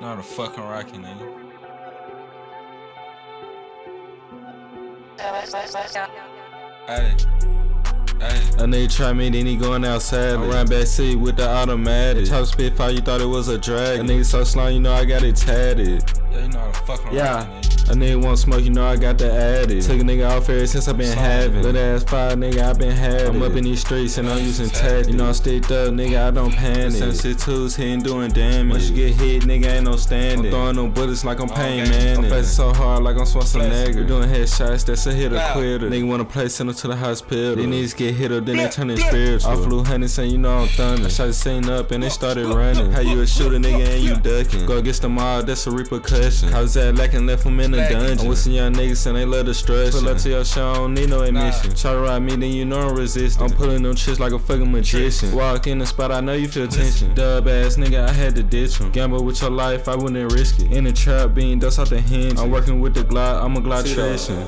Not a fucking rocket, nigga. Hey. Hey. A nigga try me, then he going outside. Oh, I run back seat with the automatic. Top spit fire, you thought it was a drag. A nigga so slow, you know I got it tatted. Yeah, you know how to fucking Yeah. rocket. A nigga want smoke, you know I got the addict. Took a nigga off here since I been having. Little ass five, nigga, I been having. I'm up in these streets and I'm using tactics. You know I'm sticked up, nigga, I don't panic. Sensitive twos, he ain't doing damage. Once you get hit, nigga, ain't no standing. I'm throwing no bullets like I'm pain man. I'm flexing so hard like I'm Schwarzenegger. Flexing. Doing headshots, that's a hit or quitter. Nigga wanna play, send him to the hospital. These niggas get hit up, then they turn it spiritual. I flew honey, saying you know I'm thunder. I shot the scene up and they started running. How you a shooter, nigga, and you ducking? Go against the mob, that's a repercussion. Cause that lacking left him in the dungeon. I'm with some young niggas and they love destruction. Pull up to your show, I don't need no admission. Nah. Try to ride me, then you know I'm resisting. I'm pulling them tricks like a fucking magician. Walk in the spot, I know you feel tension. Dub ass nigga, I had to ditch him. Gamble with your life, I wouldn't risk it. In the trap, being dust out the hinge. I'm working with the Glock, I'm a Glock See that? tracing.